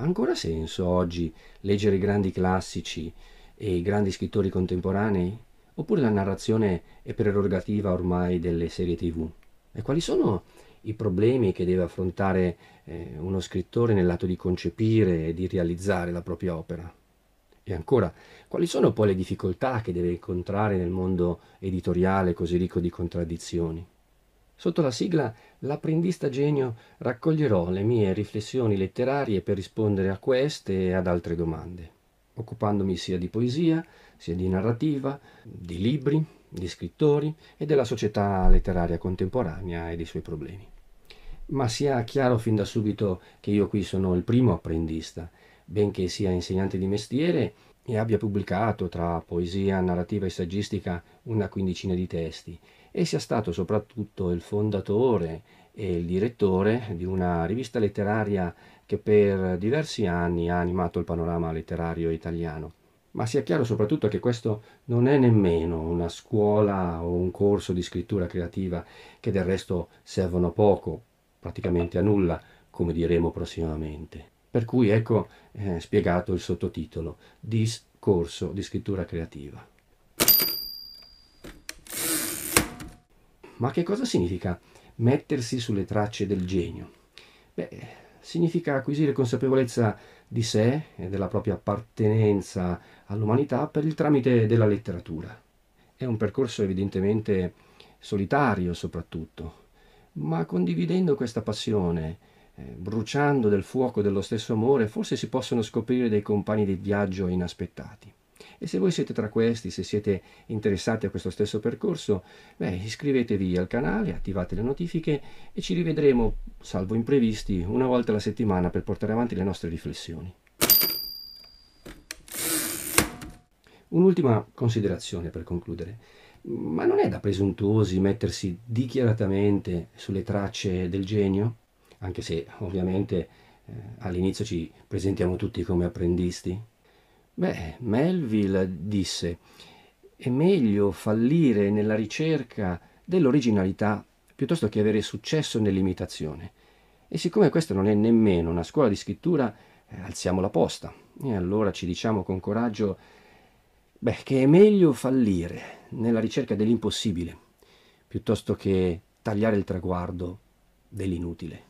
Ha ancora senso oggi leggere i grandi classici e i grandi scrittori contemporanei? Oppure la narrazione è prerogativa ormai delle serie tv? E quali sono i problemi che deve affrontare eh, uno scrittore nell'atto di concepire e di realizzare la propria opera? E ancora, quali sono poi le difficoltà che deve incontrare nel mondo editoriale così ricco di contraddizioni? Sotto la sigla L'apprendista genio raccoglierò le mie riflessioni letterarie per rispondere a queste e ad altre domande, occupandomi sia di poesia, sia di narrativa, di libri, di scrittori e della società letteraria contemporanea e dei suoi problemi. Ma sia chiaro fin da subito che io qui sono il primo apprendista, benché sia insegnante di mestiere e abbia pubblicato tra poesia, narrativa e saggistica una quindicina di testi e sia stato soprattutto il fondatore e il direttore di una rivista letteraria che per diversi anni ha animato il panorama letterario italiano. Ma sia chiaro soprattutto che questo non è nemmeno una scuola o un corso di scrittura creativa che del resto servono poco, praticamente a nulla, come diremo prossimamente. Per cui ecco eh, spiegato il sottotitolo, Discorso di scrittura creativa. Ma che cosa significa mettersi sulle tracce del genio? Beh, significa acquisire consapevolezza di sé e della propria appartenenza all'umanità per il tramite della letteratura. È un percorso evidentemente solitario soprattutto, ma condividendo questa passione, eh, bruciando del fuoco dello stesso amore, forse si possono scoprire dei compagni di viaggio inaspettati. E se voi siete tra questi, se siete interessati a questo stesso percorso, beh, iscrivetevi al canale, attivate le notifiche e ci rivedremo, salvo imprevisti, una volta alla settimana per portare avanti le nostre riflessioni. Un'ultima considerazione per concludere. Ma non è da presuntuosi mettersi dichiaratamente sulle tracce del genio? Anche se ovviamente eh, all'inizio ci presentiamo tutti come apprendisti. Beh, Melville disse, è meglio fallire nella ricerca dell'originalità piuttosto che avere successo nell'imitazione. E siccome questa non è nemmeno una scuola di scrittura, eh, alziamo la posta. E allora ci diciamo con coraggio, beh, che è meglio fallire nella ricerca dell'impossibile, piuttosto che tagliare il traguardo dell'inutile.